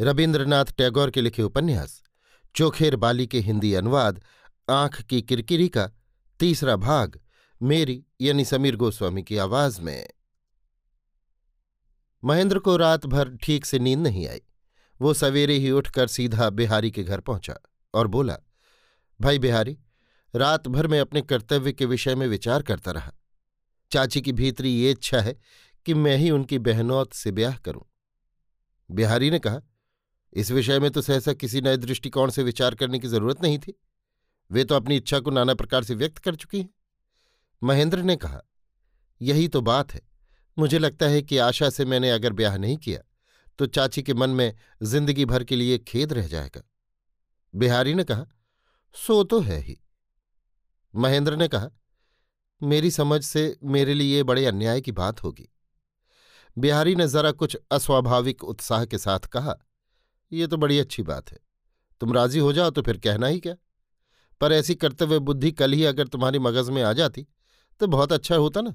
रविन्द्रनाथ टैगोर के लिखे उपन्यास, चोखेर बाली के हिंदी अनुवाद, आँख की किरकिरी का तीसरा भाग, मेरी यानी समीर गोस्वामी की आवाज़ में। महेंद्र को रात भर ठीक से नींद नहीं आई। वो सवेरे ही उठकर सीधा बिहारी के घर पहुँचा और बोला, भाई बिहारी, रात भर में अपने कर्तव्य के विषय में विचार करता रहा। चाची की भीतरी ये इच्छा है कि मैं ही उनकी बहनौत से ब्याह करूँ। बिहारी ने कहा इस विषय में तो सहसा किसी नए दृष्टिकोण से विचार करने की ज़रूरत नहीं थी। वे तो अपनी इच्छा को नाना प्रकार से व्यक्त कर चुकी हैं। महेंद्र ने कहा, यही तो बात है। मुझे लगता है कि आशा से मैंने अगर ब्याह नहीं किया तो चाची के मन में ज़िंदगी भर के लिए खेद रह जाएगा। बिहारी ने कहा, सो तो है ही। महेंद्र ने कहा, मेरी समझ से मेरे लिए बड़े अन्याय की बात होगी। बिहारी ने जरा कुछ अस्वाभाविक उत्साह के साथ कहा ये तो बड़ी अच्छी बात है। तुम राज़ी हो जाओ तो फिर कहना ही क्या? पर ऐसी कर्तव्य बुद्धि कल ही अगर तुम्हारी मगज में आ जाती तो बहुत अच्छा होता ना।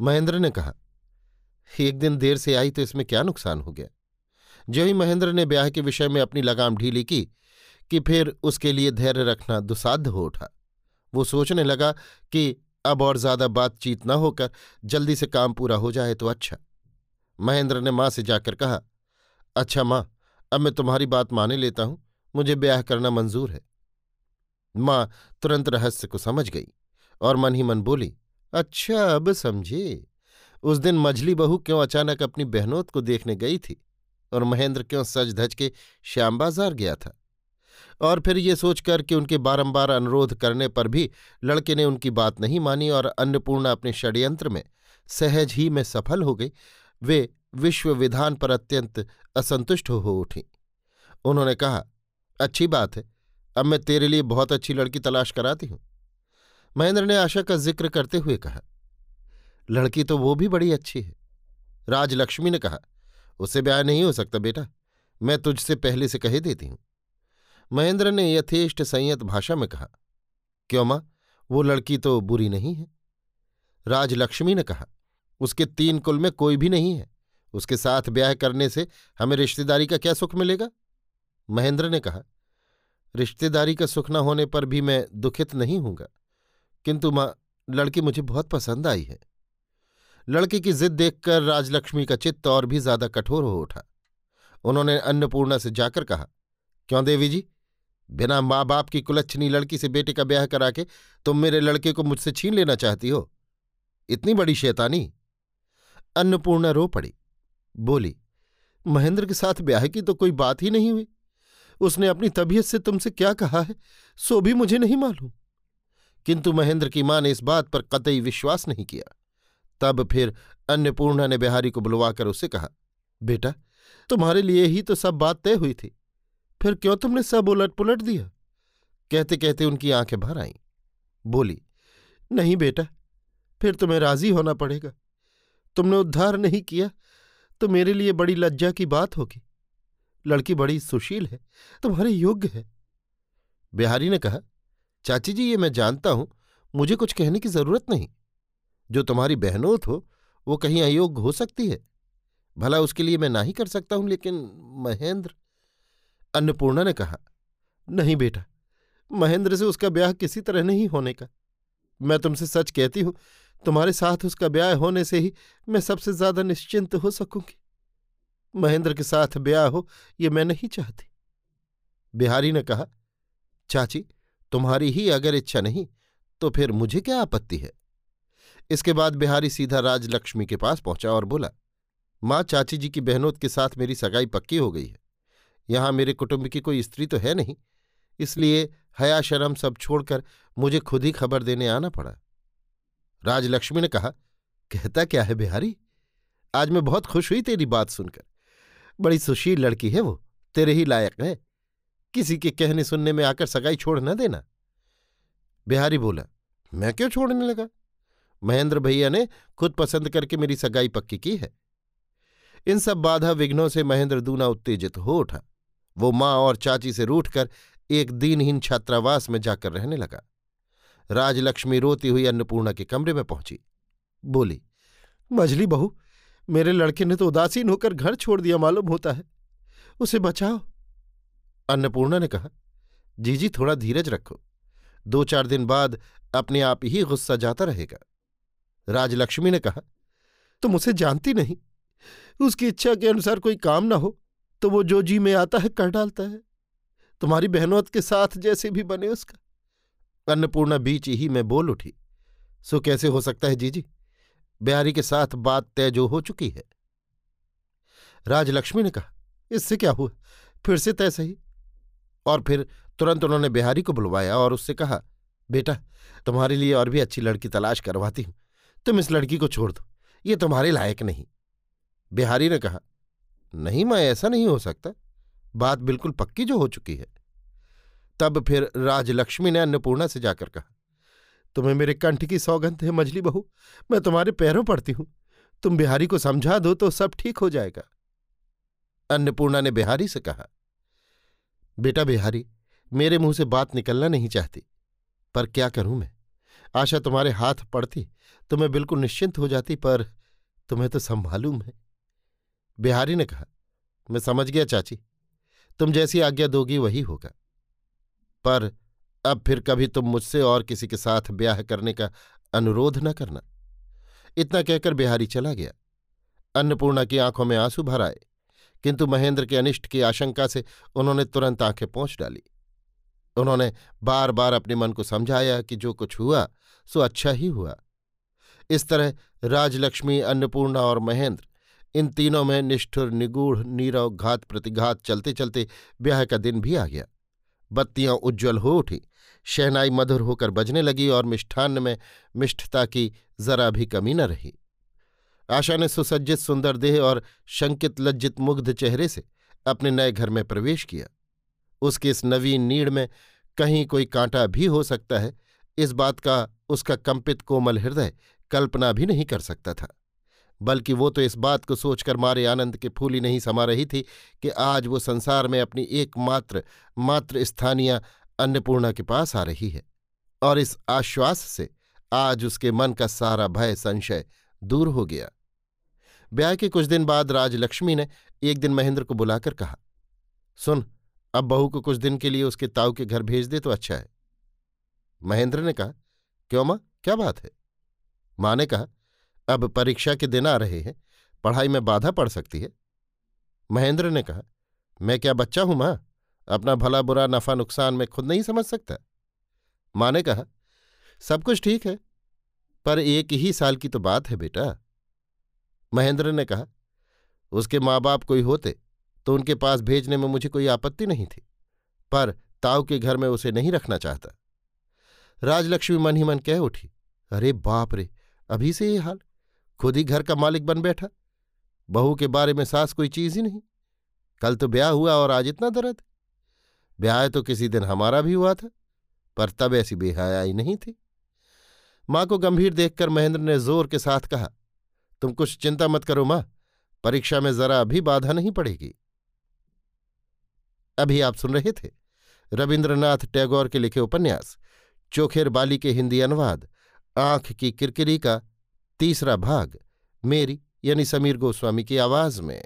महेंद्र ने कहा, एक दिन देर से आई तो इसमें क्या नुकसान हो गया? जो ही महेंद्र ने ब्याह के विषय में अपनी लगाम ढीली की, कि फिर उसके लिए धैर्य रखना दुसाध्य हो उठा। वो सोचने लगा कि अब और ज़्यादा बातचीत न होकर जल्दी से काम पूरा हो जाए तो अच्छा। महेंद्र ने माँ से जाकर कहा अच्छा माँ अब मैं तुम्हारी बात माने लेता हूँ, मुझे ब्याह करना मंजूर है। माँ तुरंत रहस्य को समझ गई और मन ही मन बोली अच्छा अब समझे। उस दिन मझली बहू क्यों अचानक अपनी बहनोत को देखने गई थी और महेंद्र क्यों सज धज के श्याम बाज़ार गया था? और फिर ये सोचकर कि उनके बारंबार अनुरोध करने पर भी लड़के ने उनकी बात नहीं मानी और अन्नपूर्णा अपने षड्यंत्र में सहज ही में सफल हो गई, वे विश्व विधान पर अत्यंत असंतुष्ट हो उठी। उन्होंने कहा, अच्छी बात है, अब मैं तेरे लिए बहुत अच्छी लड़की तलाश कराती हूँ। महेंद्र ने आशा का ज़िक्र करते हुए कहा, लड़की तो वो भी बड़ी अच्छी है। राजलक्ष्मी ने कहा, उससे ब्याह नहीं हो सकता बेटा, मैं तुझसे पहले से कहे देती हूँ। महेंद्र ने यथेष्ट संयत भाषा में कहा, क्यों माँ, वो लड़की तो बुरी नहीं है। राजलक्ष्मी ने कहा, उसके तीन कुल में कोई भी नहीं है। उसके साथ ब्याह करने से हमें रिश्तेदारी का क्या सुख मिलेगा? महेंद्र ने कहा, रिश्तेदारी का सुख न होने पर भी मैं दुखित नहीं हूँगा। किंतु माँ, लड़की मुझे बहुत पसंद आई है। लड़की की जिद देखकर राजलक्ष्मी का चित्त और भी ज़्यादा कठोर हो उठा। उन्होंने अन्नपूर्णा से जाकर कहा, क्यों देवी जी? बिना माँ बाप की कुलच्छनी लड़की से बेटे का ब्याह करा के तुम मेरे लड़के को मुझसे छीन लेना चाहती हो? इतनी बड़ी शैतानी! अन्नपूर्णा रो पड़ी। बोली, महेंद्र के साथ ब्याह की तो कोई बात ही नहीं हुई। उसने अपनी तबीयत से तुमसे क्या कहा है, सो भी मुझे नहीं मालूम। किंतु महेंद्र की माँ ने इस बात पर कतई विश्वास नहीं किया। तब फिर अन्नपूर्णा ने बिहारी को बुलवाकर उसे कहा, बेटा, तुम्हारे लिए ही तो सब बात तय हुई थी। फिर क्यों तुमने सब उलट पुलट दिया? कहते कहते उनकी आँखें भर आईं। बोली, नहीं बेटा, फिर तुम्हें राज़ी होना पड़ेगा। तुमने उद्धार नहीं किया तो मेरे लिए बड़ी लज्जा की बात होगी। लड़की बड़ी सुशील है, तुम्हारे योग्य है। बिहारी ने कहा, चाची जी, ये मैं जानता हूँ, मुझे कुछ कहने की ज़रूरत नहीं। जो तुम्हारी बहनोत हो वो कहीं अयोग्य हो सकती है। भला उसके लिए मैं ना ही कर सकता हूँ, लेकिन महेंद्र, अन्नपूर्णा ने कहा, नहीं बेटा, महेंद्र से उसका ब्याह किसी तरह नहीं होने का। मैं तुमसे सच कहती हूँ तुम्हारे साथ उसका ब्याह होने से ही मैं सबसे ज़्यादा निश्चिंत हो सकूँगी। महेंद्र के साथ ब्याह हो ये मैं नहीं चाहती। बिहारी ने कहा, चाची, तुम्हारी ही अगर इच्छा नहीं तो फिर मुझे क्या आपत्ति है? इसके बाद बिहारी सीधा राजलक्ष्मी के पास पहुँचा और बोला, माँ, चाची जी की बहनोत के साथ मेरी सगाई पक्की हो गई है। यहाँ मेरे कुटुंब की कोई स्त्री तो है नहीं, इसलिए हया शर्म सब छोड़कर मुझे खुद ही खबर देने आना पड़ा। राजलक्ष्मी ने कहा, कहता क्या है बिहारी? आज मैं बहुत खुश हुई तेरी बात सुनकर। बड़ी सुशील लड़की है वो, तेरे ही लायक है। किसी के कहने सुनने में आकर सगाई छोड़ न देना। बिहारी बोला, मैं क्यों छोड़ने लगा? महेंद्र भैया ने खुद पसंद करके मेरी सगाई पक्की की है। इन सब बाधा विघ्नों से महेंद्र दूना उत्तेजित हो उठा। वो माँ और चाची से रूठकर एक दीनहीन छात्रावास में जाकर रहने लगा। राजलक्ष्मी रोती हुई अन्नपूर्णा के कमरे में पहुँची। बोली, मझली बहू, मेरे लड़के ने तो उदासीन होकर घर छोड़ दिया मालूम होता है। उसे बचाओ। अन्नपूर्णा ने कहा जीजी थोड़ा धीरज रखो। दो चार दिन बाद अपने आप ही गुस्सा जाता रहेगा। राजलक्ष्मी ने कहा, तुम उसे जानती नहीं। उसकी इच्छा के अनुसार कोई काम ना हो तो वो जो जी में आता है कर डालता है। तुम्हारी बहनोत के साथ जैसे भी बने उसका। अन्नपूर्णा बीच ही में बोल उठी। सो कैसे हो सकता है, जीजी? बिहारी के साथ बात तय जो हो चुकी है। राजलक्ष्मी ने कहा, इससे क्या हुआ? फिर से तय सही। और फिर तुरंत उन्होंने बिहारी को बुलवाया और उससे कहा, बेटा, तुम्हारे लिए और भी अच्छी लड़की तलाश करवाती हूँ। तुम इस लड़की को छोड़ दो, ये तुम्हारे लायक नहीं। बिहारी ने कहा, नहीं मैं, ऐसा नहीं हो सकता। बात बिल्कुल पक्की जो हो चुकी है। तब फिर राजलक्ष्मी ने अन्नपूर्णा से जाकर कहा, तुम्हें मेरे कंठ की सौगंध है मजली बहू। मैं तुम्हारे पैरों पड़ती हूँ। तुम बिहारी को समझा दो तो सब ठीक हो जाएगा। अन्नपूर्णा ने बिहारी से कहा, बेटा बिहारी, मेरे मुँह से बात निकलना नहीं चाहती, पर क्या करूँ मैं? आशा तुम्हारे हाथ पड़ती तो मैं बिल्कुल निश्चिंत हो जाती, पर तुम्हें तो संभालूम है बिहारी ने कहा, मैं समझ गया चाची। तुम जैसी आज्ञा दोगी वही होगा। पर अब फिर कभी तुम मुझसे और किसी के साथ ब्याह करने का अनुरोध न करना। इतना कहकर बिहारी चला गया। अन्नपूर्णा की आँखों में आँसू भर आए, किंतु महेंद्र के अनिष्ट की आशंका से उन्होंने तुरंत आँखें पहुँच डाली। उन्होंने बार बार अपने मन को समझाया कि जो कुछ हुआ, सो अच्छा ही हुआ। इस तरह राजलक्ष्मी, अन्नपूर्णा और महेंद्र, इन तीनों में निष्ठुर, निगूढ़, नीरव घात प्रतिघात चलते चलते ब्याह का दिन भी आ गया। बत्तियाँ उज्ज्वल हो उठी। शहनाई मधुर होकर बजने लगी और मिष्ठान्न में मिष्ठता की जरा भी कमी न रही। आशा ने सुसज्जित सुंदर देह और शंकित लज्जित मुग्ध चेहरे से अपने नए घर में प्रवेश किया। उसके इस नवीन नीड़ में कहीं कोई कांटा भी हो सकता है, इस बात का उसका कंपित कोमल हृदय कल्पना भी नहीं कर सकता था। बल्कि वो तो इस बात को सोचकर मारे आनंद के फूली नहीं समा रही थी कि आज वो संसार में अपनी एकमात्र मात्र स्थानीय अन्नपूर्णा के पास आ रही है। और इस आश्वास से आज उसके मन का सारा भय संशय दूर हो गया। ब्याह के कुछ दिन बाद राजलक्ष्मी ने एक दिन महेंद्र को बुलाकर कहा, सुन, अब बहू को कुछ दिन के लिए उसके ताऊ के घर भेज दे तो अच्छा है। महेंद्र ने कहा, क्यों माँ, क्या बात है? माँ ने कहा अब परीक्षा के दिन आ रहे हैं। पढ़ाई में बाधा पड़ सकती है। महेंद्र ने कहा, मैं क्या बच्चा हूँ माँ? अपना भला बुरा नफा नुकसान मैं खुद नहीं समझ सकता। माँ ने कहा, सब कुछ ठीक है, पर एक ही साल की तो बात है बेटा। महेंद्र ने कहा, उसके माँ बाप कोई होते तो उनके पास भेजने में मुझे कोई आपत्ति नहीं थी, पर ताऊ के घर में उसे नहीं रखना चाहता। राजलक्ष्मी मन ही मन कह उठी, अरे बाप रे, अभी से ये हाल खुद ही घर का मालिक बन बैठा। बहू के बारे में सास कोई चीज़ ही नहीं। कल तो ब्याह हुआ और आज इतना दर्द। ब्याह तो किसी दिन हमारा भी हुआ था, पर तब ऐसी बेहयाई नहीं थी। माँ को गंभीर देखकर महेंद्र ने ज़ोर के साथ कहा, तुम कुछ चिंता मत करो माँ, परीक्षा में जरा अभी बाधा नहीं पड़ेगी। अभी आप सुन रहे थे रविन्द्रनाथ टैगोर के लिखे उपन्यास, चोखेर बाली के हिंदी अनुवाद, आँख की किरकिरी का तीसरा भाग मेरी यानी समीर गोस्वामी की आवाज़ में।